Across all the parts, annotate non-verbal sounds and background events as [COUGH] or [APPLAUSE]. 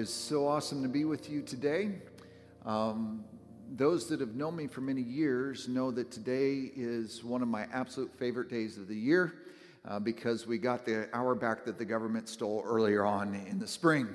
Is so awesome to be with you today. Um, those that have known me for many years know that today is one of my absolute favorite days of the year uh, because we got the hour back that the government stole earlier on in the spring.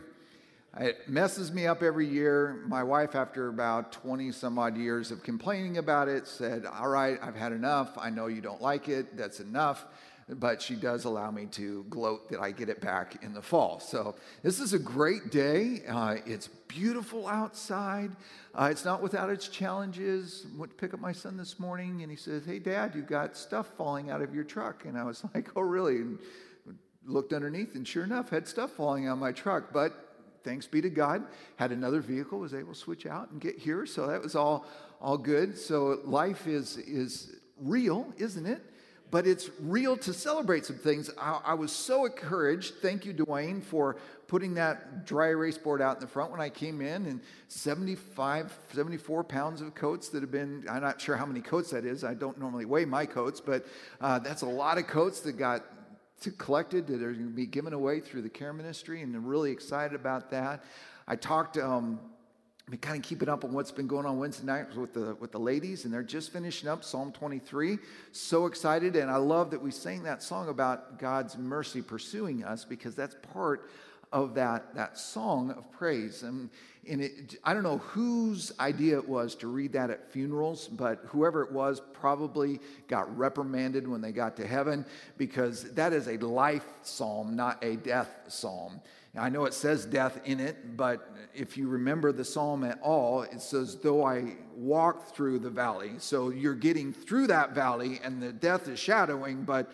It messes me up every year. My wife, after about 20 some odd years of complaining about it, said, All right, I've had enough. I know you don't like it. That's enough but she does allow me to gloat that I get it back in the fall. So this is a great day. Uh, it's beautiful outside. Uh, it's not without its challenges. Went to pick up my son this morning, and he says, "Hey, Dad, you've got stuff falling out of your truck." And I was [LAUGHS] like, "Oh, really?" And looked underneath, and sure enough, had stuff falling out of my truck. But thanks be to God, had another vehicle, was able to switch out and get here. So that was all all good. So life is is real, isn't it? But it's real to celebrate some things. I, I, was so encouraged. Thank you, Dwayne, for putting that dry erase board out in the front when I came in, and 75, 74 pounds of coats that have been, I'm not sure how many coats that is. I don't normally weigh my coats, but uh, that's a lot of coats that got collected that are going to be given away through the care ministry, and I'm really excited about that. I talked to um, been kind of keeping up on what's been going on Wednesday night with the with the ladies, and they're just finishing up Psalm 23. So excited, and I love that we sang that song about God's mercy pursuing us because that's part of that that song of praise. And, and it, I don't know whose idea it was to read that at funerals, but whoever it was probably got reprimanded when they got to heaven because that is a life psalm, not a death psalm. I know it says death in it, but if you remember the psalm at all, it says, Though I walk through the valley. So you're getting through that valley, and the death is shadowing, but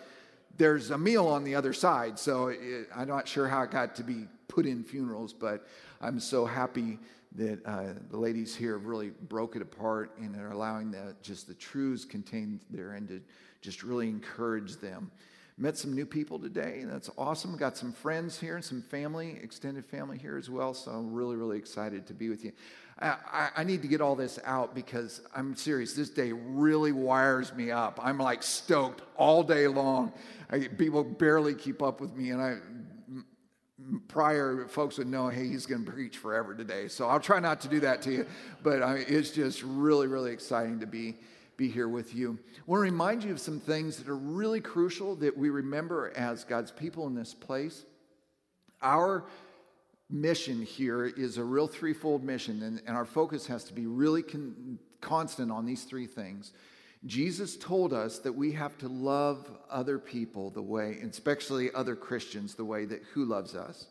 there's a meal on the other side. So it, I'm not sure how it got to be put in funerals, but I'm so happy that uh, the ladies here have really broke it apart and are allowing the, just the truths contained therein to just really encourage them. Met some new people today. That's awesome. Got some friends here and some family, extended family here as well. So I'm really, really excited to be with you. I, I, need to get all this out because I'm serious. This day really wires me up. I'm like stoked all day long. I, people barely keep up with me, and I prior folks would know, hey, he's going to preach forever today. So I'll try not to do that to you, but I it's just really, really exciting to be be here with you. I want to remind you of some things that are really crucial that we remember as God's people in this place. Our mission here is a real threefold mission, and, and our focus has to be really con- constant on these three things. Jesus told us that we have to love other people the way, especially other Christians, the way that who loves us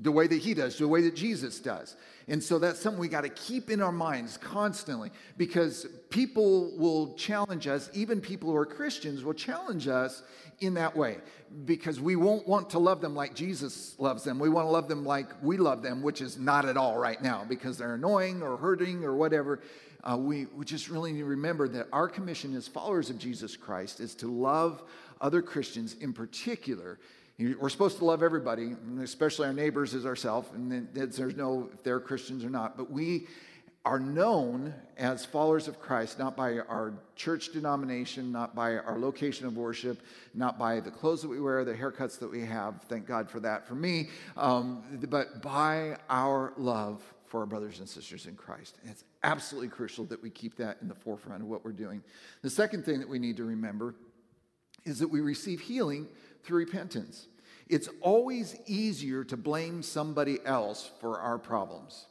the way that he does, the way that Jesus does. And so that's something we got to keep in our minds constantly because people will challenge us, even people who are Christians will challenge us in that way because we won't want to love them like Jesus loves them. We want to love them like we love them, which is not at all right now because they're annoying or hurting or whatever. Uh, we, we just really need to remember that our commission as followers of Jesus Christ is to love other Christians in particular we're supposed to love everybody, especially our neighbors as ourselves, and there's no if they're Christians or not. But we are known as followers of Christ not by our church denomination, not by our location of worship, not by the clothes that we wear, the haircuts that we have. Thank God for that for me, um, but by our love for our brothers and sisters in Christ. And it's absolutely crucial that we keep that in the forefront of what we're doing. The second thing that we need to remember is that we receive healing through repentance. It's always easier to blame somebody else for our problems.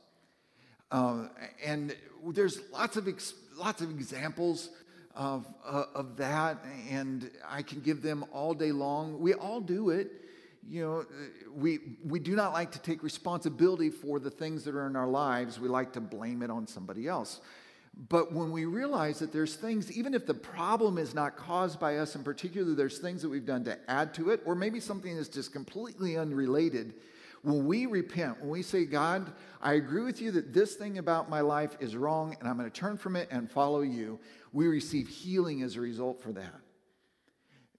Uh, and there's lots of, ex- lots of examples of, uh, of that, and I can give them all day long. We all do it. You know, we, we do not like to take responsibility for the things that are in our lives. We like to blame it on somebody else. But when we realize that there's things, even if the problem is not caused by us in particular, there's things that we've done to add to it, or maybe something that's just completely unrelated. When we repent, when we say, God, I agree with you that this thing about my life is wrong and I'm going to turn from it and follow you, we receive healing as a result for that.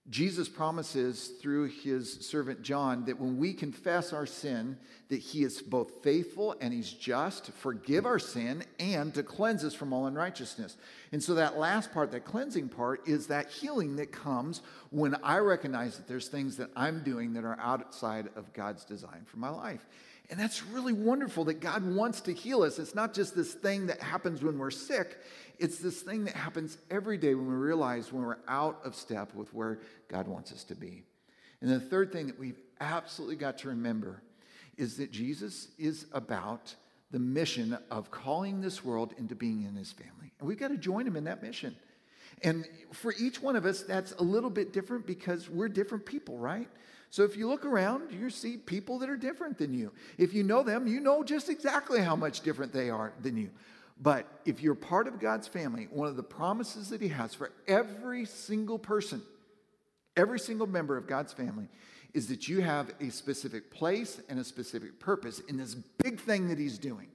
Jesus promises through his servant John that when we confess our sin, that he is both faithful and he's just to forgive our sin and to cleanse us from all unrighteousness. And so that last part, that cleansing part, is that healing that comes when I recognize that there's things that I'm doing that are outside of God's design for my life. And that's really wonderful that God wants to heal us. It's not just this thing that happens when we're sick, it's this thing that happens every day when we realize when we're out of step with where God wants us to be. And the third thing that we've absolutely got to remember is that Jesus is about the mission of calling this world into being in his family. And we've got to join him in that mission. And for each one of us, that's a little bit different because we're different people, right? So if you look around, you see people that are different than you. If you know them, you know just exactly how much different they are than you. But if you're part of God's family, one of the promises that He has for every single person, every single member of God's family, is that you have a specific place and a specific purpose in this big thing that He's doing.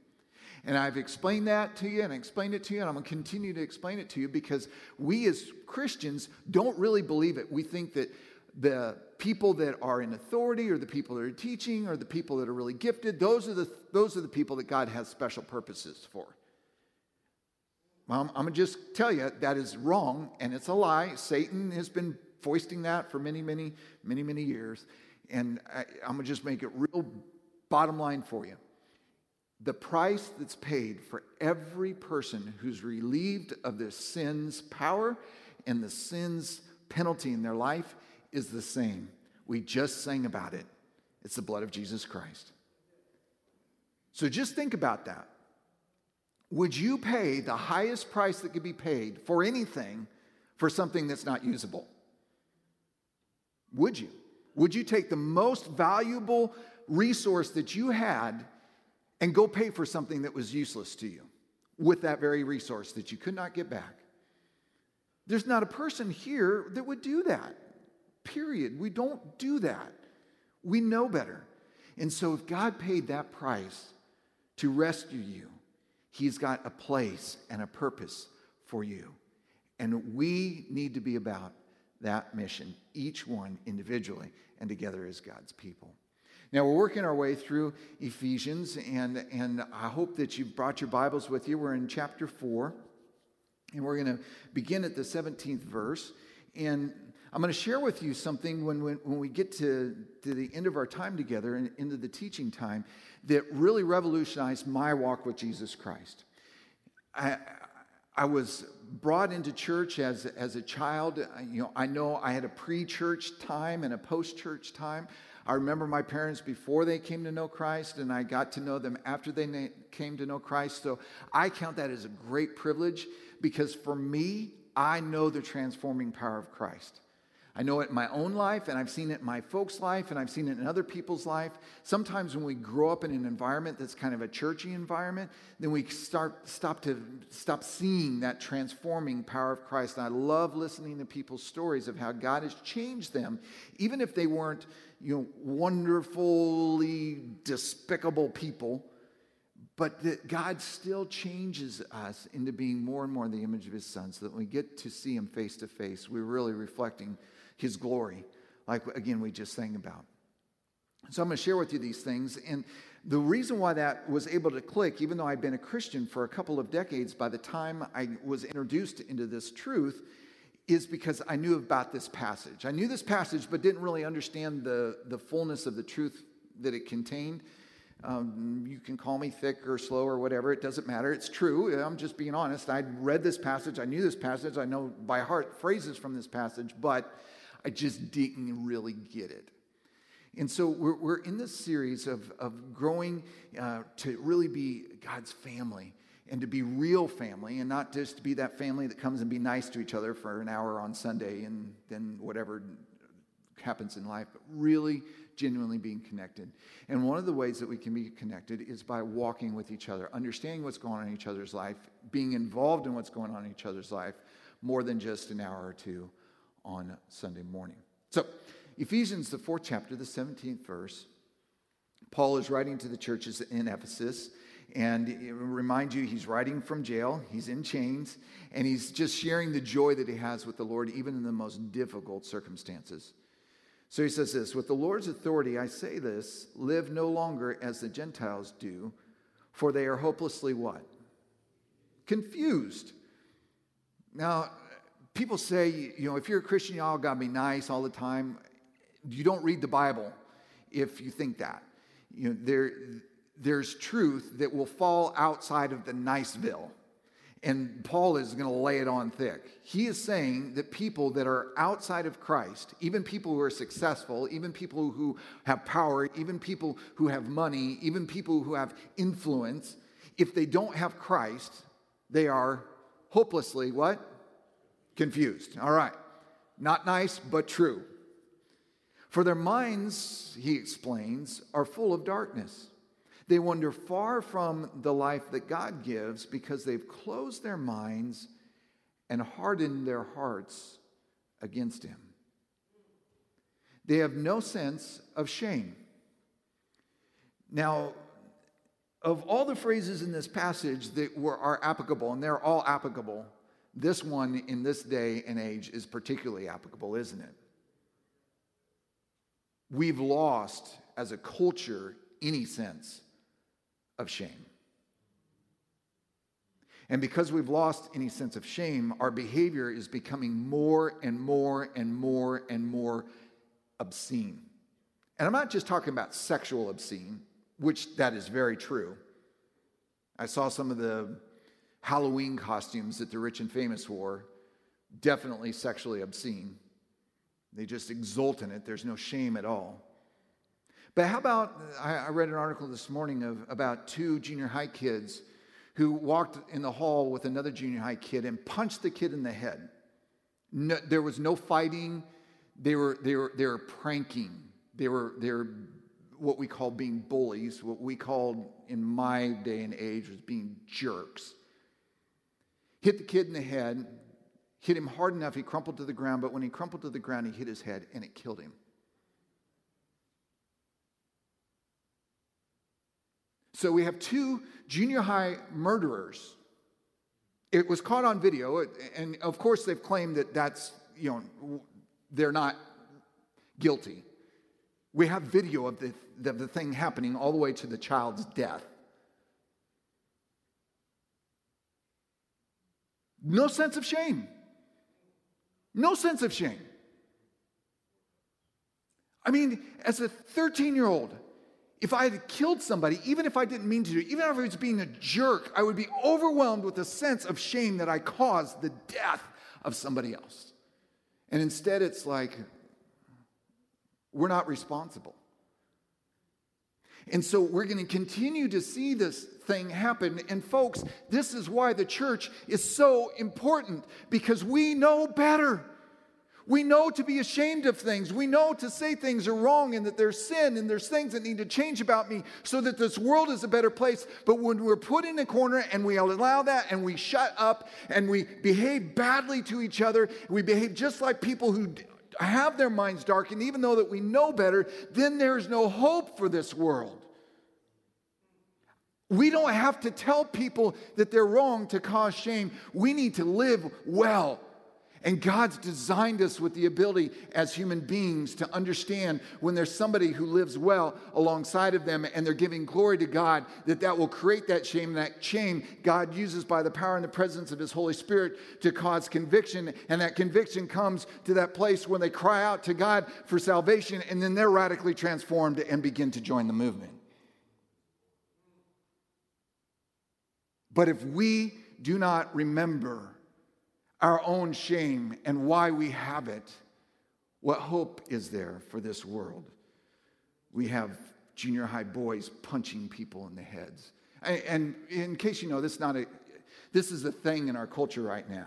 And I've explained that to you and I explained it to you, and I'm going to continue to explain it to you because we as Christians don't really believe it. We think that the people that are in authority or the people that are teaching or the people that are really gifted, those are the, those are the people that God has special purposes for. Well, I'm, going to just tell you that is wrong and it's a lie. Satan has been foisting that for many, many, many, many years. And I, I'm going to just make it real bottom line for you. The price that's paid for every person who's relieved of their sin's power and the sin's penalty in their life is the same. We just sang about it. It's the blood of Jesus Christ. So just think about that. Would you pay the highest price that could be paid for anything for something that's not usable? Would you? Would you take the most valuable resource that you had and go pay for something that was useless to you with that very resource that you could not get back? There's not a person here that would do that. Period. We don't do that. We know better. And so, if God paid that price to rescue you, He's got a place and a purpose for you. And we need to be about that mission, each one individually and together as God's people. Now, we're working our way through Ephesians, and, and I hope that you've brought your Bibles with you. We're in chapter 4, and we're going to begin at the 17th verse. And I'm going to share with you something when, when, when we get to, to the end of our time together and into the teaching time that really revolutionized my walk with Jesus Christ. I, I was brought into church as, as a child. You know, I know I had a pre church time and a post church time. I remember my parents before they came to know Christ, and I got to know them after they na- came to know Christ. So I count that as a great privilege because for me, I know the transforming power of Christ. I know it in my own life, and I've seen it in my folks' life, and I've seen it in other people's life. Sometimes when we grow up in an environment that's kind of a churchy environment, then we start stop to stop seeing that transforming power of Christ. And I love listening to people's stories of how God has changed them, even if they weren't, you know, wonderfully despicable people. But that God still changes us into being more and more in the image of His Son, so that when we get to see Him face to face, we're really reflecting his glory, like again we just sang about. So I'm going to share with you these things. And the reason why that was able to click, even though I'd been a Christian for a couple of decades, by the time I was introduced into this truth, is because I knew about this passage. I knew this passage, but didn't really understand the, the fullness of the truth that it contained. Um, you can call me thick or slow or whatever, it doesn't matter. It's true. I'm just being honest. I'd read this passage, I knew this passage, I know by heart phrases from this passage, but I just didn't really get it. And so we're, we're in this series of, of growing uh, to really be God's family and to be real family and not just to be that family that comes and be nice to each other for an hour on Sunday and then whatever happens in life, but really genuinely being connected. And one of the ways that we can be connected is by walking with each other, understanding what's going on in each other's life, being involved in what's going on in each other's life more than just an hour or two on Sunday morning. So, Ephesians, the fourth chapter, the 17th verse, Paul is writing to the churches in Ephesus. And remind you, he's writing from jail, he's in chains, and he's just sharing the joy that he has with the Lord, even in the most difficult circumstances. So he says this With the Lord's authority, I say this live no longer as the Gentiles do, for they are hopelessly what? Confused. Now, people say, you know, if you're a Christian, you all got to be nice all the time. You don't read the Bible if you think that. You know, there, there's truth that will fall outside of the niceville. And Paul is going to lay it on thick. He is saying that people that are outside of Christ, even people who are successful, even people who have power, even people who have money, even people who have influence, if they don't have Christ, they are hopelessly what? Confused. All right. Not nice, but true. For their minds, he explains, are full of darkness. They wander far from the life that God gives because they've closed their minds and hardened their hearts against Him. They have no sense of shame. Now, of all the phrases in this passage that were, are applicable, and they're all applicable, this one in this day and age is particularly applicable, isn't it? We've lost, as a culture, any sense of shame. And because we've lost any sense of shame, our behavior is becoming more and more and more and more obscene. And I'm not just talking about sexual obscene, which that is very true. I saw some of the Halloween costumes that the rich and famous wore, definitely sexually obscene. They just exult in it, there's no shame at all. But how about, I read an article this morning of about two junior high kids who walked in the hall with another junior high kid and punched the kid in the head. No, there was no fighting. They were, they were, they were pranking. They were, they were what we call being bullies, what we called in my day and age was being jerks. Hit the kid in the head, hit him hard enough, he crumpled to the ground, but when he crumpled to the ground, he hit his head and it killed him. So we have two junior high murderers. It was caught on video, and of course, they've claimed that that's, you know, they're not guilty. We have video of the, the, the thing happening all the way to the child's death. No sense of shame. No sense of shame. I mean, as a 13 year old, if I had killed somebody, even if I didn't mean to do it, even if I was being a jerk, I would be overwhelmed with a sense of shame that I caused the death of somebody else. And instead, it's like, we're not responsible. And so we're going to continue to see this thing happen. And folks, this is why the church is so important because we know better. We know to be ashamed of things. We know to say things are wrong and that there's sin and there's things that need to change about me so that this world is a better place. But when we're put in a corner and we allow that and we shut up and we behave badly to each other, we behave just like people who have their minds darkened, even though that we know better, then there's no hope for this world. We don't have to tell people that they're wrong to cause shame. We need to live well. And God's designed us with the ability as human beings to understand when there's somebody who lives well alongside of them and they're giving glory to God, that that will create that shame. And that shame God uses by the power and the presence of His Holy Spirit to cause conviction. And that conviction comes to that place when they cry out to God for salvation and then they're radically transformed and begin to join the movement. But if we do not remember, our own shame and why we have it, what hope is there for this world? We have junior high boys punching people in the heads. And in case you know, this is not a this is a thing in our culture right now.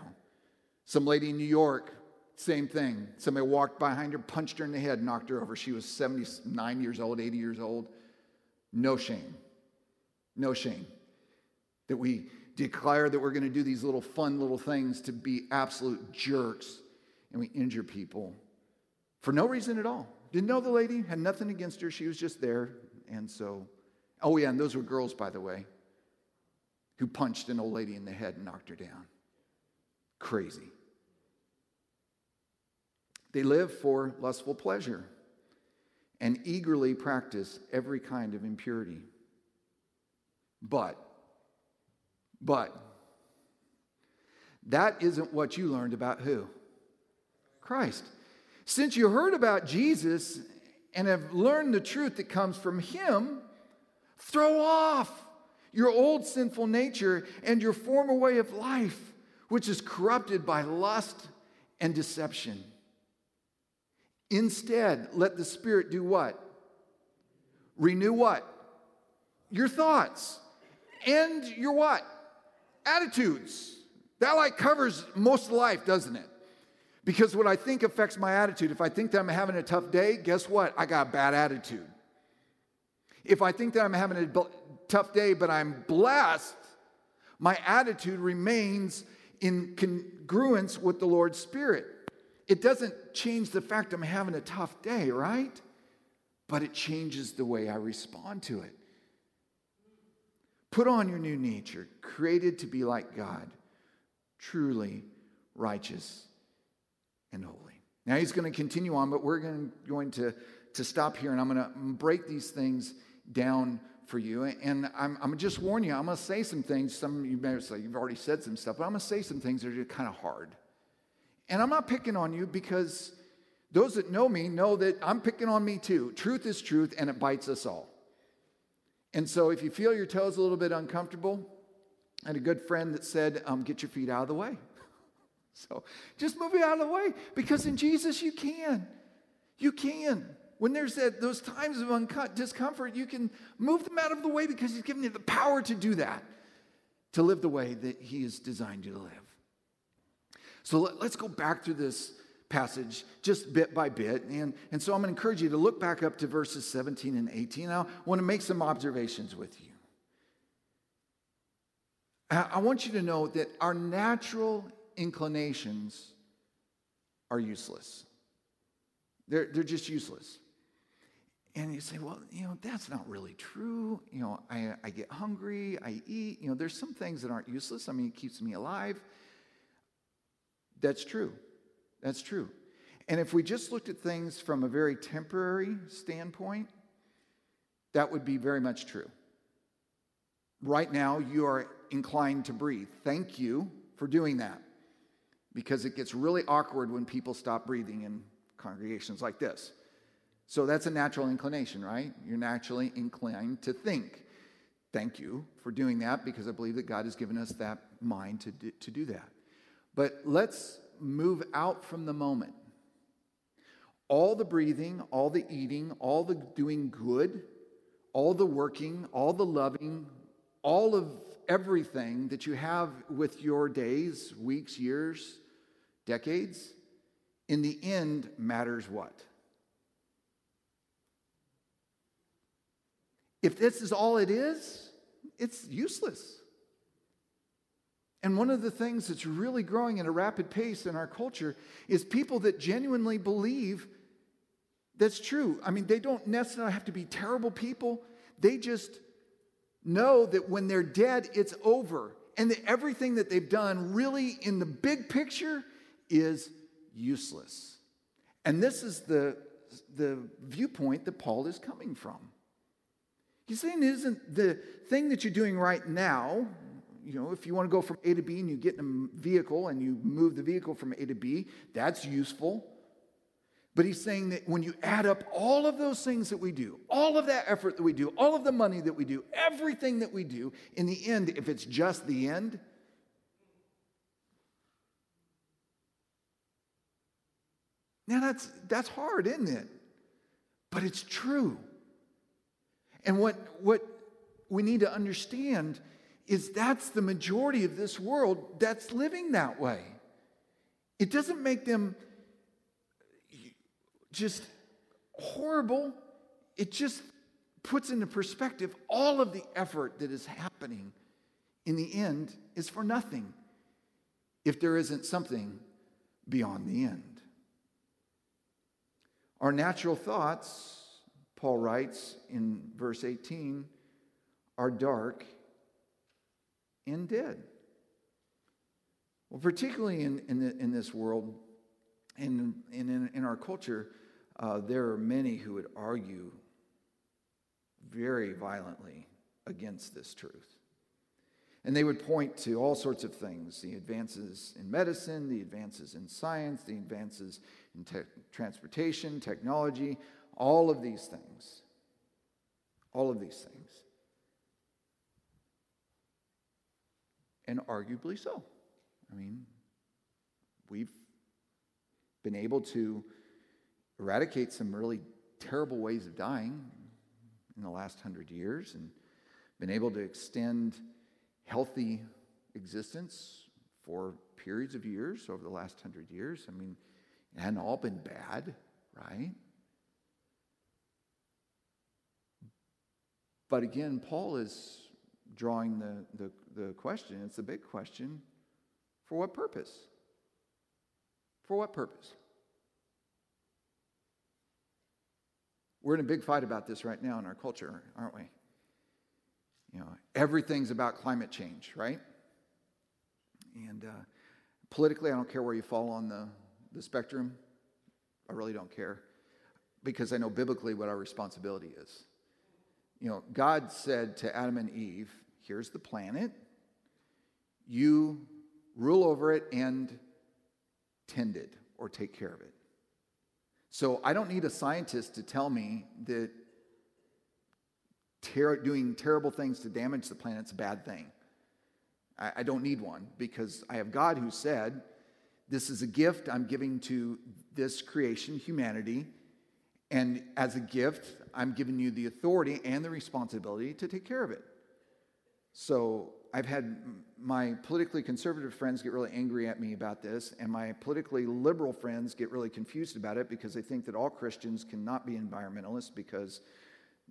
Some lady in New York, same thing. Somebody walked behind her, punched her in the head, knocked her over. She was 79 years old, 80 years old. No shame. No shame. That we declare that we're going to do these little fun little things to be absolute jerks and we injure people for no reason at all. Didn't know the lady, had nothing against her. She was just there. And so, oh, yeah, and those were girls, by the way, who punched an old lady in the head and knocked her down. Crazy. They live for lustful pleasure and eagerly practice every kind of impurity. But but that isn't what you learned about who? Christ. Since you heard about Jesus and have learned the truth that comes from Him, Throw off your old sinful nature and your former way of life, which is corrupted by lust and deception. Instead, let the Spirit do what? Renew what? Your thoughts and your what? Attitudes. That like covers most life, doesn't it? Because what I think affects my attitude. If I think that I'm having a tough day, guess what? I got a bad attitude. If I think that I'm having a tough day, but I'm blessed, my attitude remains in congruence with the Lord's Spirit. It doesn't change the fact I'm having a tough day, right? But it changes the way I respond to it. Put on your new nature, created to be like God, truly righteous and holy. Now he's going to continue on, but we're going, to, to stop here and I'm going to break these things down for you. And I'm, I'm just warn you, I'm going to say some things. Some of you may say you've already said some stuff, but I'm going to say some things that are kind of hard. And I'm not picking on you because those that know me know that I'm picking on me too. Truth is truth and it bites us all. And so if you feel your toes a little bit uncomfortable, I had a good friend that said, um, get your feet out of the way. [LAUGHS] So just move it out of the way because in Jesus you can. You can. When there's that, those times of uncut discomfort, you can move them out of the way because He's given you the power to do that, to live the way that He has designed you to live. So let, us go back through this passage just bit by bit. And, and so I'm going to encourage you to look back up to verses 17 and 18. I want to make some observations with you. I want you to know that our natural inclinations are useless. They're, they're just useless. And you say, well, you know, that's not really true. You know, I, I get hungry, I eat. You know, there's some things that aren't useless. I mean, it keeps me alive. That's true. That's true. And if we just looked at things from a very temporary standpoint, that would be very much true. Right now, you are inclined to breathe. Thank you for doing that because it gets really awkward when people stop breathing in congregations like this. So that's a natural inclination, right? You're naturally inclined to think. Thank you for doing that because I believe that God has given us that mind to do, to do that. But let's move out from the moment. All the breathing, all the eating, all the doing good, all the working, all the loving, all of everything that you have with your days, weeks, years, decades, in the end matters what? If this is all it is, it's useless. And one of the things that's really growing at a rapid pace in our culture is people that genuinely believe that's true. I mean, they don't necessarily have to be terrible people, they just know that when they're dead, it's over. And that everything that they've done, really, in the big picture, is useless. And this is the, the viewpoint that Paul is coming from. He's saying isn't the thing that you're doing right now. You know, if you want to go from A to B and you get in a vehicle and you move the vehicle from A to B, that's useful. But he's saying that when you add up all of those things that we do, all of that effort that we do, all of the money that we do, everything that we do, in the end, if it's just the end, now that's, that's hard, isn't it? But it's true. And what, what we need to understand is that's the majority of this world that's living that way. It doesn't make them just horrible, it just puts into perspective all of the effort that is happening in the end is for nothing if there isn't something beyond the end. Our natural thoughts Paul writes in verse 18, are dark and dead. Well, particularly in, in, the, in this world and in, in, in our culture, uh, there are many who would argue very violently against this truth. And they would point to all sorts of things the advances in medicine, the advances in science, the advances in te- transportation, technology, all of these things. All of these things. And arguably so. I mean, we've been able to eradicate some really terrible ways of dying in the last hundred years and been able to extend healthy existence for periods of years over the last hundred years. I mean, it hadn't all been bad, right? But again, Paul is drawing the, the, the question, it's a big question for what purpose? For what purpose? We're in a big fight about this right now in our culture, aren't we? You know, everything's about climate change, right? And uh, politically, I don't care where you fall on the, the spectrum. I really don't care because I know biblically what our responsibility is. You know, God said to Adam and Eve, Here's the planet. You rule over it and tend it or take care of it. So I don't need a scientist to tell me that ter- doing terrible things to damage the planet is a bad thing. I, I don't need one because I have God who said, This is a gift I'm giving to this creation, humanity. And as a gift, I'm giving you the authority and the responsibility to take care of it. So I've had my politically conservative friends get really angry at me about this, and my politically liberal friends get really confused about it because they think that all Christians cannot be environmentalists because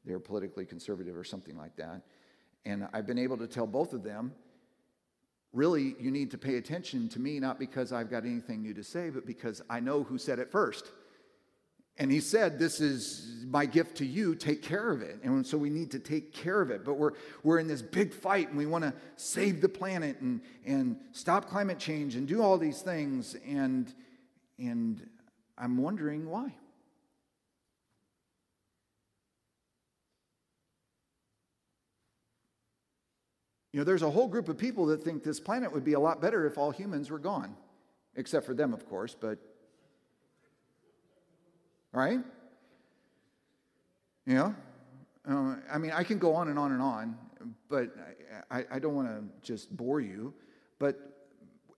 they're politically conservative or something like that. And I've been able to tell both of them really, you need to pay attention to me, not because I've got anything new to say, but because I know who said it first. And he said, This is my gift to you, take care of it. And so we need to take care of it. But we're, we're in this big fight and we want to save the planet and, and stop climate change and do all these things. And, and I'm wondering why. You know, there's a whole group of people that think this planet would be a lot better if all humans were gone, except for them, of course, but right? You know, uh, I mean, I can go on and on and on, but I, I don't want to just bore you. But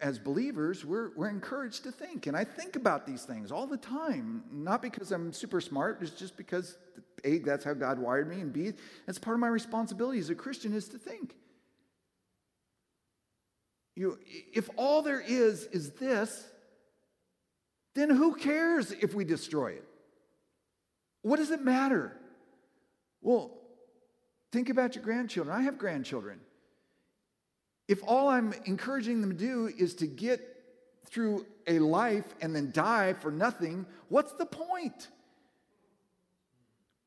as believers, we're, we're encouraged to think. And I think about these things all the time, not because I'm super smart, it's just because, A, that's how God wired me, and B, that's part of my responsibility as a Christian is to think. You, if all there is is this, then who cares if we destroy it? What does it matter? Well, think about your grandchildren. I have grandchildren. If all I'm encouraging them to do is to get through a life and then die for nothing, what's the point?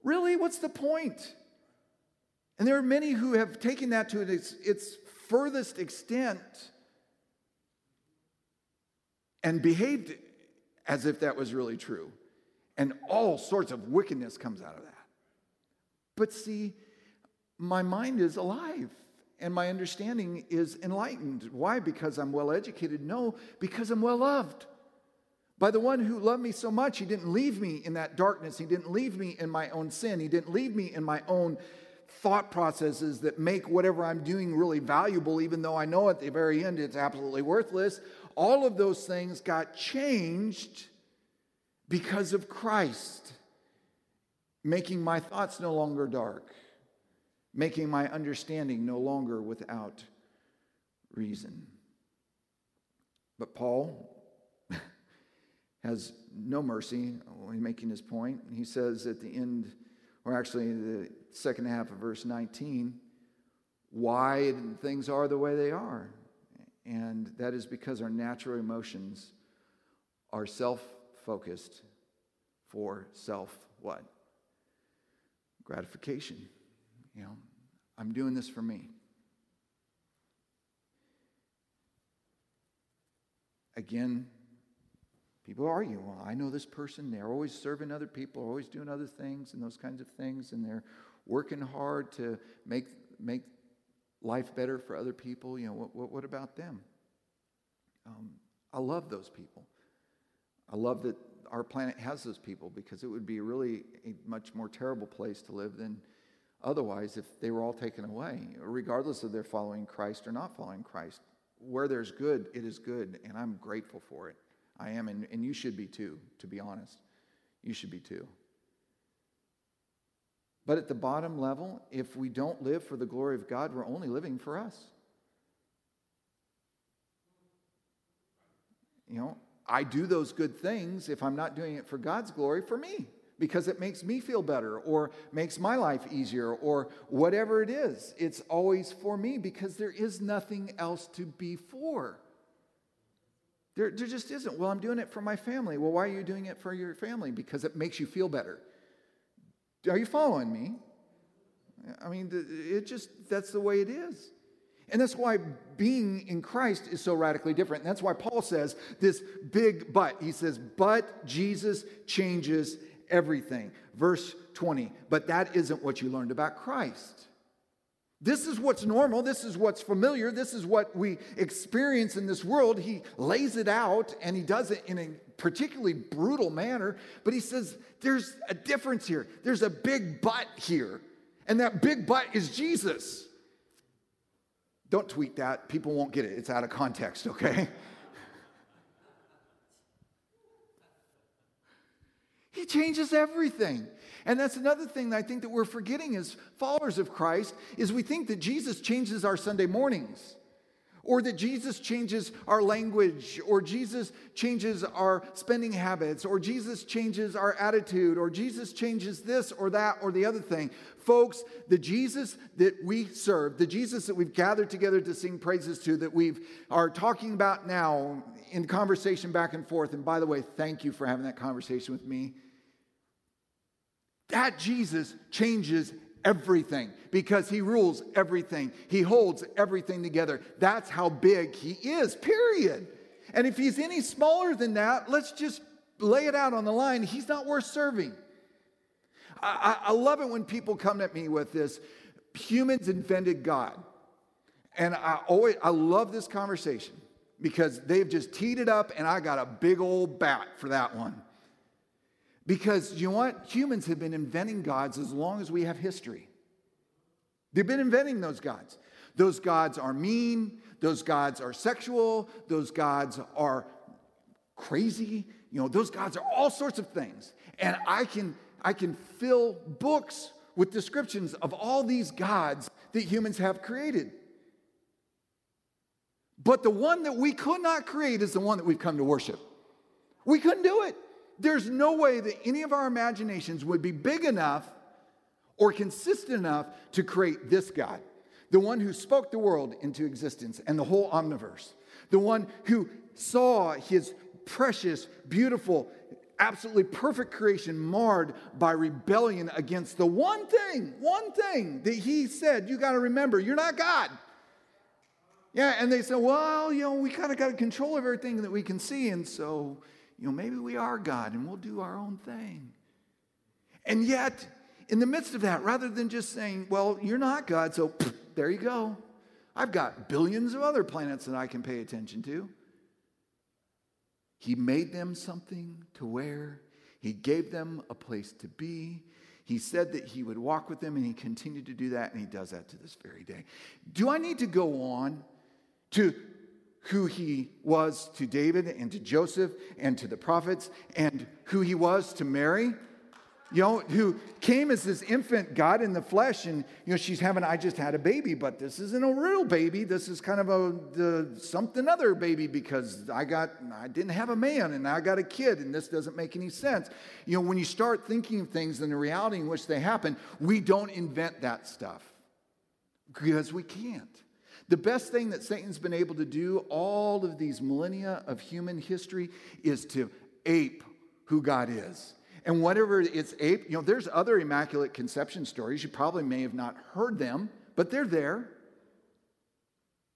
Really, what's the point? And there are many who have taken that to its, its furthest extent and behaved as if that was really true. And all sorts of wickedness comes out of that. But see, my mind is alive and my understanding is enlightened. Why? Because I'm well educated? No, because I'm well loved. By the one who loved me so much, he didn't leave me in that darkness. He didn't leave me in my own sin. He didn't leave me in my own thought processes that make whatever I'm doing really valuable, even though I know at the very end it's absolutely worthless. All of those things got changed because of Christ, making my thoughts no longer dark, making my understanding no longer without reason. But Paul [LAUGHS] has no mercy when making his point. He says at the end, or actually the second half of verse 19, why things are the way they are. And that is because our natural emotions are self focused for self what? Gratification. You know, I'm doing this for me. Again, people argue, well, I know this person, they're always serving other people, always doing other things and those kinds of things, and they're working hard to make, make life better for other people. You know, what, what, what about them? Um, I love those people. I love that our planet has those people because it would be really a much more terrible place to live than otherwise if they were all taken away, regardless of their following Christ or not following Christ. where there's good, it is good, and I'm grateful for it. I am, and, and you should be too, to be honest. You should be too. But at the bottom level, if we don't live for the glory of God, we're only living for us. You know, I do those good things if I'm not doing it for God's glory for me because it makes me feel better or makes my life easier or whatever it is. It's always for me because there is nothing else to be for. There, there just isn't. Well, I'm doing it for my family. Well, why are you doing it for your family? Because it makes you feel better. Are you following me? I mean, it just, that's the way it is. And that's why being in Christ is so radically different. And that's why Paul says this big but. He says, but Jesus changes everything. Verse 20, but that isn't what you learned about Christ. This is what's normal. This is what's familiar. This is what we experience in this world. He lays it out and he does it in a particularly brutal manner. But he says there's a difference here. There's a big but here. And that big but is Jesus. Don't tweet that. People won't get it. It's out of context, [LAUGHS] okay? he changes everything. And that's another thing that I think that we're forgetting as followers of Christ is we think that Jesus changes our Sunday mornings or that Jesus changes our language, or Jesus changes our spending habits, or Jesus changes our attitude, or Jesus changes this or that or the other thing. Folks, the Jesus that we serve, the Jesus that we've gathered together to sing praises to, that we are talking about now in conversation back and forth, and by the way, thank you for having that conversation with me. That Jesus changes everything because he rules everything. He holds everything together. That's how big he is, period. And if he's any smaller than that, let's just lay it out on the line. He's not worth serving. I, I, love it when people come at me with this humans invented God. And I always I love this conversation because they've just teed it up and I got a big old bat for that one. Because you know what? Humans have been inventing gods as long as we have history. They've been inventing those gods. Those gods are mean, those gods are sexual, those gods are crazy. You know, those gods are all sorts of things. And I can I can fill books with descriptions of all these gods that humans have created. But the one that we could not create is the one that we've come to worship. We couldn't do it. There's no way that any of our imaginations would be big enough or consistent enough to create this God, the one who spoke the world into existence and the whole omniverse, the one who saw his precious, beautiful, absolutely perfect creation marred by rebellion against the one thing, one thing that he said, you got to remember, you're not God. Yeah, and they said, well, you know, we kind of got control of everything that we can see, and so you know, maybe we are God and we'll do our own thing. And yet, in the midst of that, rather than just saying, well, you're not God, so pff, there you go. I've got billions of other planets that I can pay attention to. He made them something to wear, He gave them a place to be. He said that He would walk with them, and He continued to do that, and He does that to this very day. Do I need to go on to who he was to David and to Joseph and to the prophets and who he was to Mary, you know, who came as this infant God in the flesh. And, you know, she's having, I just had a baby, but this isn't a real baby. This is kind of a something other baby because I got, I didn't have a man and I got a kid and this doesn't make any sense. You know, when you start thinking of things in the reality in which they happen, we don't invent that stuff because we can't. The best thing that Satan's been able to do all of these millennia of human history is to ape who God is. And whatever it's ape, you know, there's other Immaculate Conception stories. You probably may have not heard them, but they're there.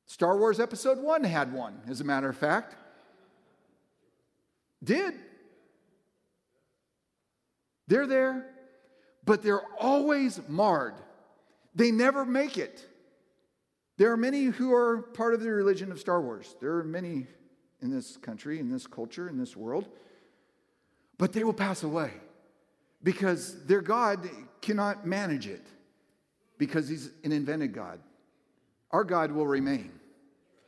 Star Wars Episode 1 had one, as a matter of fact. Did. They're there, but they're always marred. They never make it. There are many who are part of the religion of Star Wars. There are many in this country, in this culture, in this world. But they will pass away because their God cannot manage it because he's an invented God. Our God will remain.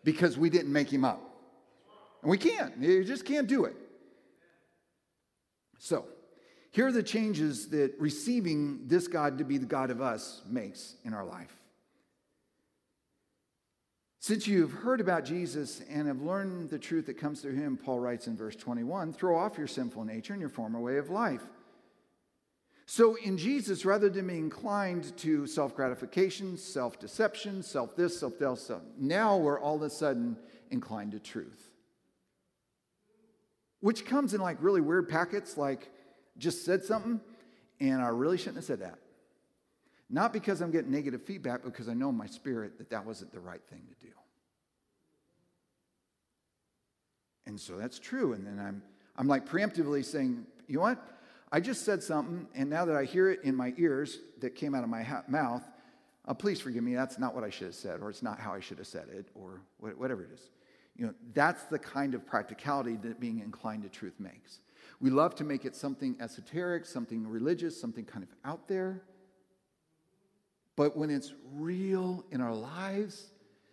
because we didn't make him up. And we can't, you just can't do it. So, here are the changes that receiving this God to be the God of us makes in our life. Since you've heard about Jesus and have learned the truth that comes through him, Paul writes in verse 21 throw off your sinful nature and your former way of life. So, in Jesus, rather than being inclined to self gratification, self deception, self this, self that, now we're all of a sudden inclined to truth. Which comes in like really weird packets, like just said something, and I really shouldn't have said that. Not because I'm getting negative feedback, because I know in my spirit that that wasn't the right thing to do. And so that's true. And then I'm, I'm like preemptively saying, you know what? I just said something, and now that I hear it in my ears that came out of my ha- mouth, uh, please forgive me. That's not what I should have said, or it's not how I should have said it, or whatever it is. You know, that's the kind of practicality that being inclined to truth makes. We love to make it something esoteric, something religious, something kind of out there. But when it's real in our lives,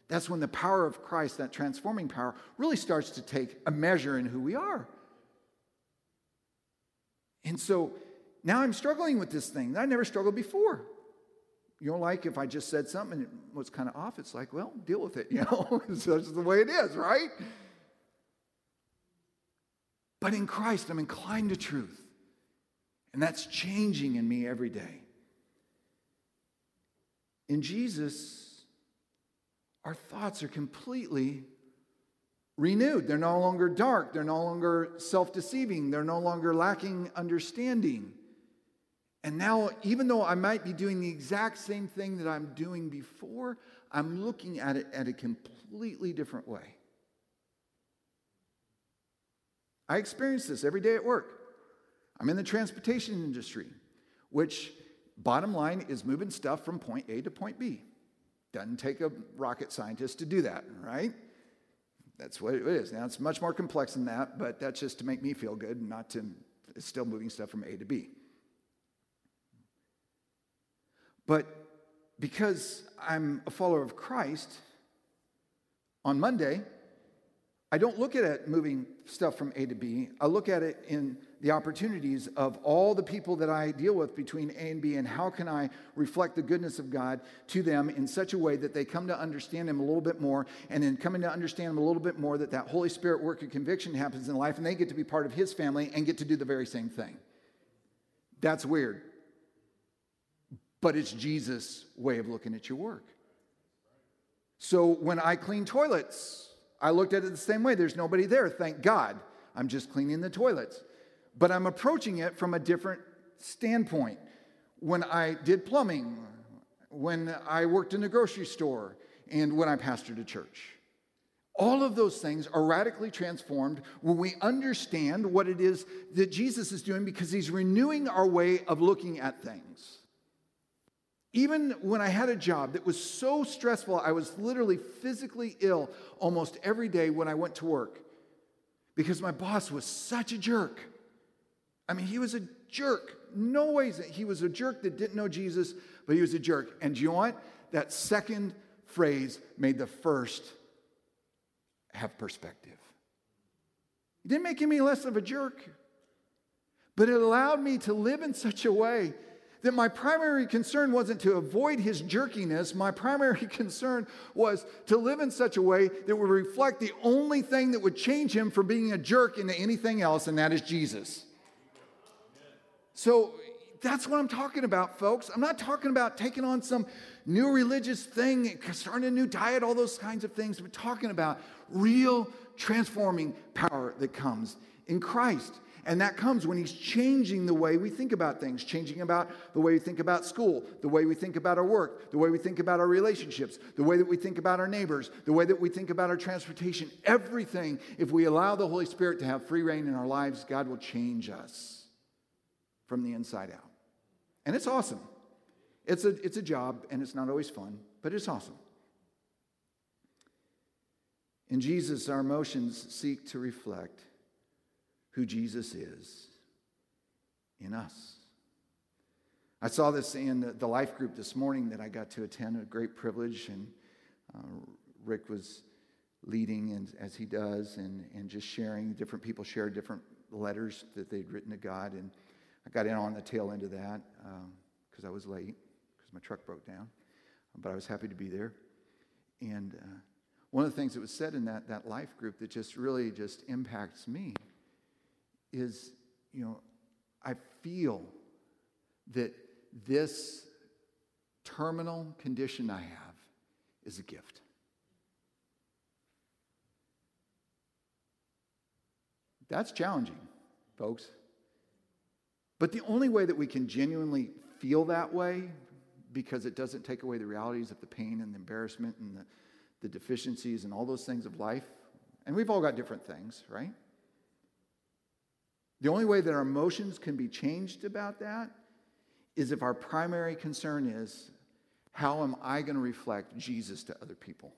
that's when the power of Christ, that transforming power, really starts to take a measure in who we are. And so now I'm struggling with this thing that I never struggled before. You know, like if I just said something and it was kind of off, it's like, well, deal with it, you know? [LAUGHS] That's the way it is, right? But in Christ, I'm inclined to truth. And that's changing in me every day. In Jesus, our thoughts are completely renewed. They're no longer dark. They're no longer self deceiving. They're no longer lacking understanding. And now, even though I might be doing the exact same thing that I'm doing before, I'm looking at it at a completely different way. I experience this every day at work. I'm in the transportation industry, which Bottom line is moving stuff from point A to point B. Doesn't take a rocket scientist to do that, right? That's what it is. Now, it's much more complex than that, but that's just to make me feel good, not to, it's still moving stuff from A to B. But because I'm a follower of Christ, on Monday, I don't look at it moving stuff from A to B. I look at it in the opportunities of all the people that I deal with between A and B, and how can I reflect the goodness of God to them in such a way that they come to understand Him a little bit more, and then coming to understand Him a little bit more, that that Holy Spirit work of conviction happens in life, and they get to be part of His family and get to do the very same thing. That's weird. But it's Jesus' way of looking at your work. So when I clean toilets, I looked at it the same way. There's nobody there, thank God. I'm just cleaning the toilets but I'm approaching it from a different standpoint. When I did plumbing, when I worked in the grocery store, and when I pastored a church. All of those things are radically transformed when we understand what it is that Jesus is doing because he's renewing our way of looking at things. Even when I had a job that was so stressful, I was literally physically ill almost every day when I went to work because my boss was such a jerk. I mean, he was a jerk. No ways he was a jerk that didn't know Jesus, but he was a jerk. And you know what? That second phrase made the first have perspective. It didn't make him any less of a jerk, but it allowed me to live in such a way that my primary concern wasn't to avoid his jerkiness. My primary [LAUGHS] concern was to live in such a way that would reflect the only thing that would change him from being a jerk into anything else, and that is Jesus. So that's what I'm talking about, folks. I'm not talking about taking on some new religious thing, starting a new diet, all those kinds of things. We're talking about real transforming power that comes in Christ. And that comes when he's changing the way we think about things, changing about the way we think about school, the way we think about our work, the way we think about our relationships, the way that we think about our neighbors, the way that we think about our transportation. Everything, if we allow the Holy Spirit to have free rein in our lives, God will change us from the inside out. And it's awesome. It's a, it's a job, and it's not always fun, but it's awesome. In Jesus, our emotions seek to reflect who Jesus is in us. I saw this in the life group this morning that I got to attend, a great privilege, and uh, Rick was leading and, as he does and, and just sharing. Different people shared different letters that they'd written to God. And I got in on the tail end of that because um, I was late because my truck broke down. But I was happy to be there. And uh, one of the things that was said in that, that life group that just really just impacts me is, you know, I feel that this terminal condition I have is a gift. That's challenging, folks. But the only way that we can genuinely feel that way, because it doesn't take away the realities of the pain and the embarrassment and the, the deficiencies and all those things of life, and we've all got different things, right? The only way that our emotions can be changed about that is if our primary concern is how am I going to reflect Jesus to other people?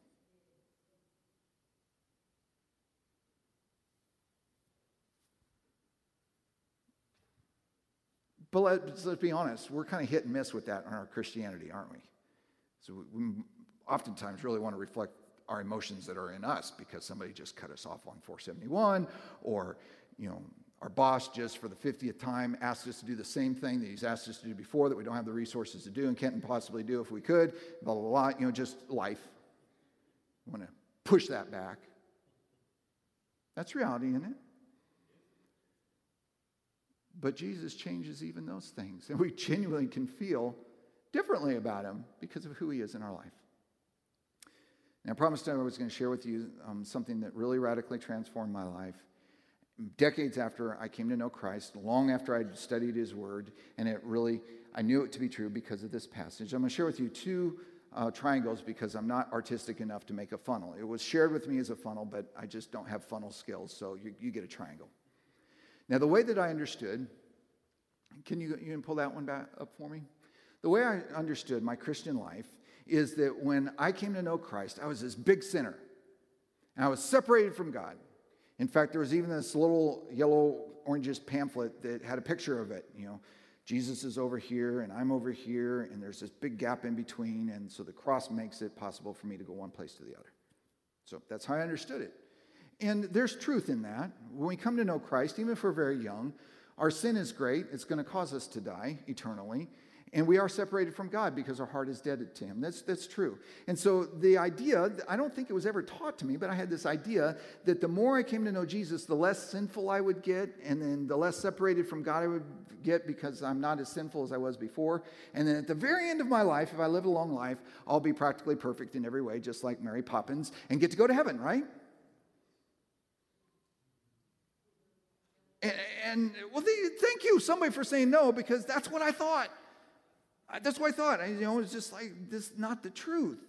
But let's, let's be honest, we're kind of hit and miss with that in our Christianity, aren't we? So we, we oftentimes really want to reflect our emotions that are in us because somebody just cut us off on 471 or, you know, our boss just for the 50th time asked us to do the same thing that he's asked us to do before that we don't have the resources to do and can't possibly do if we could, blah, blah, blah. You know, just life. I want to push that back. That's reality, isn't it? But Jesus changes even those things. And we genuinely can feel differently about him because of who he is in our life. Now, I promised I was going to share with you um, something that really radically transformed my life. Decades after I came to know Christ, long after I'd studied his word, and it really, I knew it to be true because of this passage. I'm going to share with you two uh, triangles because I'm not artistic enough to make a funnel. It was shared with me as a funnel, but I just don't have funnel skills, so you, you get a triangle. Now, the way that I understood, can you, you can pull that one back up for me? The way I understood my Christian life is that when I came to know Christ, I was this big sinner. And I was separated from God. In fact, there was even this little yellow orangish pamphlet that had a picture of it. You know, Jesus is over here and I'm over here, and there's this big gap in between. And so the cross makes it possible for me to go one place to the other. So that's how I understood it. And there's truth in that. When we come to know Christ, even if we're very young, our sin is great. It's going to cause us to die eternally. And we are separated from God because our heart is dead to Him. That's, that's true. And so the idea, I don't think it was ever taught to me, but I had this idea that the more I came to know Jesus, the less sinful I would get, and then the less separated from God I would get because I'm not as sinful as I was before. And then at the very end of my life, if I live a long life, I'll be practically perfect in every way, just like Mary Poppins, and get to go to heaven, right? And, and well, thank you, somebody, for saying no, because that's what I thought. That's what I thought. I, you know, it's just like this, not the truth.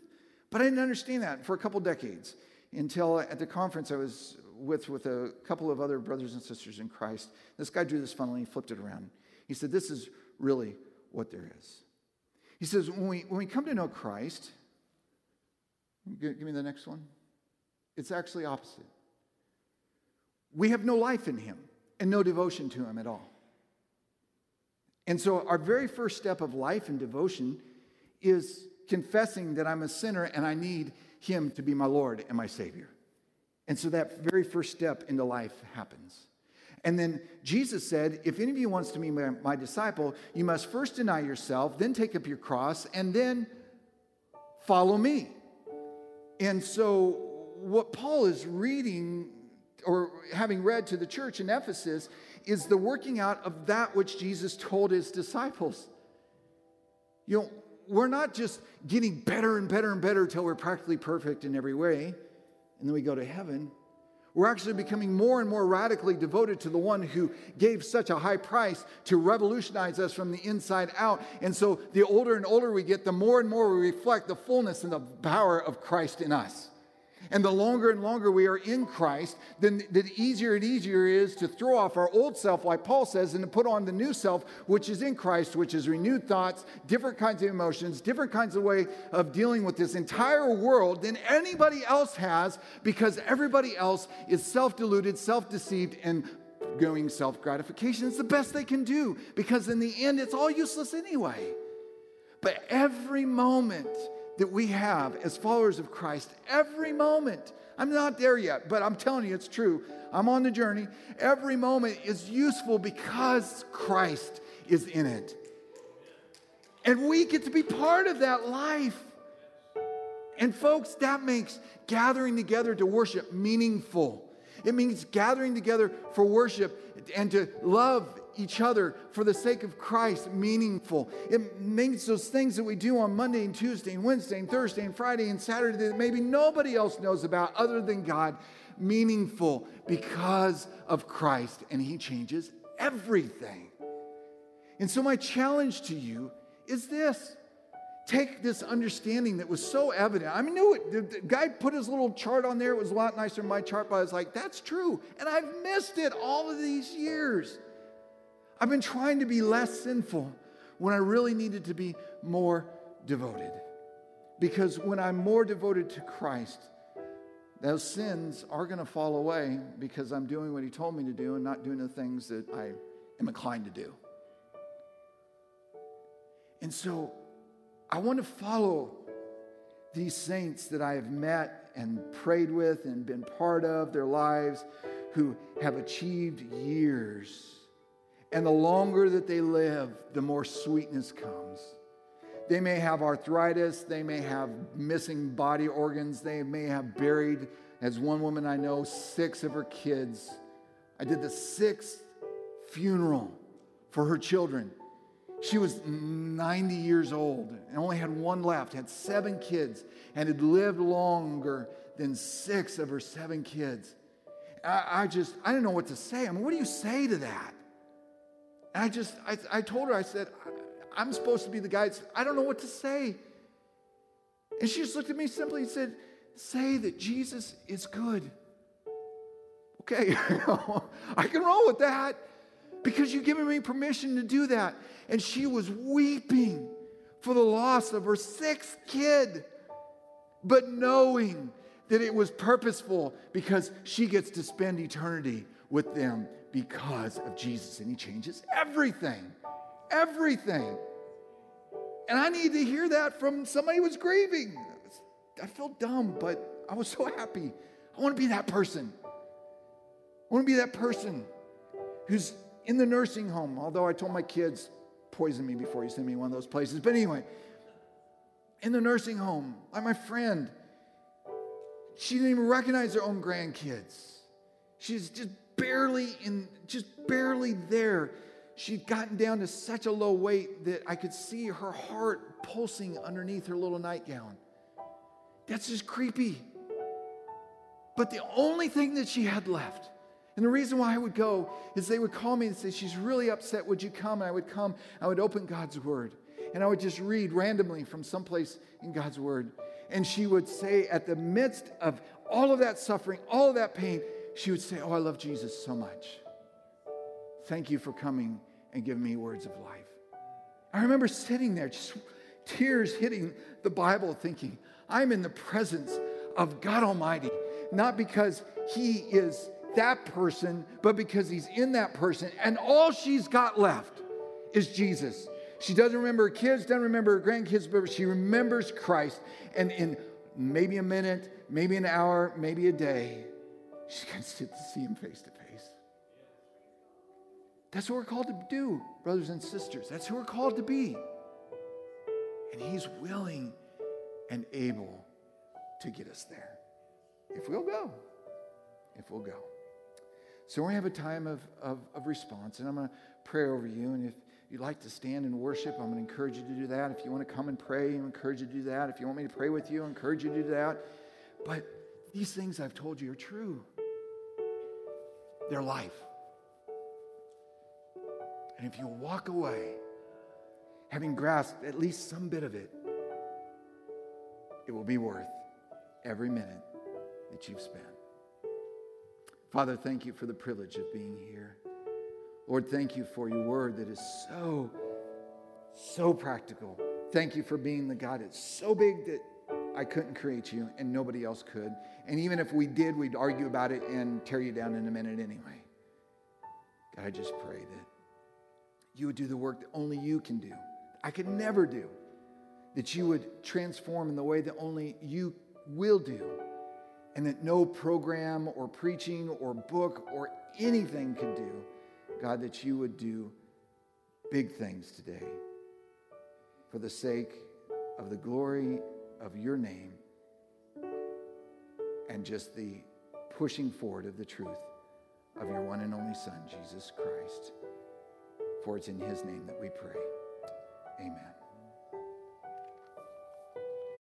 But I didn't understand that for a couple decades until at the conference I was with with a couple of other brothers and sisters in Christ. This guy drew this funnel and he flipped it around. He said, "This is really what there is." He says, "When we when we come to know Christ, give, give me the next one. It's actually opposite. We have no life in Him." and no devotion to Him at all. And so, our very first step of life and devotion is confessing that I'm a sinner and I need Him to be my Lord and my Savior. And so, that very first step into life happens. And then Jesus said, If any of you wants to be my, my disciple, you must first deny yourself, then take up your cross, and then follow me. And so, what Paul is reading or having read to the church in Ephesus is the working out of that which Jesus told his disciples. You know, we're not just getting better and better and better until we're practically perfect in every way, and then we go to heaven. We're actually becoming more and more radically devoted to the one who gave such a high price to revolutionize us from the inside out. And so the older and older we get, the more and more we reflect the fullness and the power of Christ in us. And the longer and longer we are in Christ, then the easier and easier it is to throw off our old self, like Paul says, and to put on the new self, which is in Christ, which is renewed thoughts, different kinds of emotions, different kinds of way of dealing with this entire world than anybody else has, because everybody else is self deluded, self deceived, and going self gratification. It's the best they can do, because in the end, it's all useless anyway. But every moment, that we have as followers of Christ, every moment I'm not there yet, but I'm telling you, it's true. I'm on the journey. Every moment is useful because Christ is in it. And we get to be part of that life. And folks, that makes gathering together to worship meaningful. It means gathering together for worship and to love each other for the sake of Christ meaningful. It makes those things that we do on Monday and Tuesday and Wednesday and Thursday and Friday and Saturday that maybe nobody else knows about other than God meaningful because of Christ. And He changes everything. And so, my challenge to you is this take this understanding that was so evident. I mean, knew it. The, guy put his little chart on there. It was a lot nicer than my chart, but I was like, that's true. And I've missed it all of these years. I've been trying to be less sinful when I really needed to be more devoted. Because when I'm more devoted to Christ, those sins are going to fall away because I'm doing what He told me to do and not doing the things that I am inclined to do. And so I want to follow these saints that I have met and prayed with and been part of their lives who have achieved years and the longer that they live, the more sweetness comes. They may have arthritis, they may have missing body organs, they may have buried, as one woman I know, six of her kids. I did the sixth funeral for her children. She was 90 years old and only had one left, had seven kids, and had lived longer than six of her seven kids. I, I just, I didn't know what to say. I mean, what do you say to that? And I just, I, I told her, I said, I'm supposed to be the guy. I don't know what to say. And she just looked at me simply and said, Say that Jesus is good. Okay, [LAUGHS] I can roll with that because you've given me permission to do that. And she was weeping for the loss of her sixth kid, but knowing that it was purposeful because she gets to spend eternity with them because of Jesus. And He changes everything. Everything. And I need to hear that from somebody who was grieving. I felt dumb, but I was so happy. I want to be that person. I want to be that person who's in the nursing home, although I told my kids, poison me before you send me one of those places. But anyway, in the nursing home, like my friend, she didn't even recognize her own grandkids. She's just barely in, just barely there. She'd gotten down to such a low weight that I could see her heart pulsing underneath her little nightgown. That's just creepy. But the only thing that she had left, and the reason why I would go is they would call me and say, She's really upset. Would you come? And I would come. I would open God's word. And I would just read randomly from someplace in God's word. And she would say, at the midst of all of that suffering, all of that pain, she would say, Oh, I love Jesus so much. Thank you for coming and giving me words of life. I remember sitting there, just tears hitting the Bible, thinking, I'm in the presence of God Almighty, not because He is that person, but because He's in that person. And all she's got left is Jesus. She doesn't remember her kids, doesn't remember her grandkids, but she remembers Christ. And in maybe a minute, maybe an hour, maybe a day, Going to sit to see him face to face. That's what we're called to do, brothers and sisters. That's who we're called to be. And he's willing and able to get us there if we'll go. If we'll go. So we're going to have a time of, of, of response, and I'm going to pray over you. And if you'd like to stand and worship, I'm going to encourage you to do that. If you want to come and pray, I encourage you to do that. If you want me to pray with you, I encourage you to do that. But these things I've told you are true their life. And if you walk away having grasped at least some bit of it, it will be worth every minute that you've spent. Father, thank you for the privilege of being here. Lord, thank you for your word that is so, so practical. Thank you for being the God that's so big that I couldn't create you and nobody else could. And even if we did, we'd argue about it and tear you down in a minute anyway. God, I just pray that you would do the work that only you can do. I could never do. That you would transform in the way that only you will do. and that no program or preaching or book or anything could do. God, that you would do big things today for the sake of the glory of your name and just the pushing forward of the truth of your one and only Son, Jesus Christ. For it's in his name that we pray. Amen.